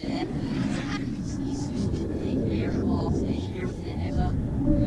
Ik he's, he's the nightmare of.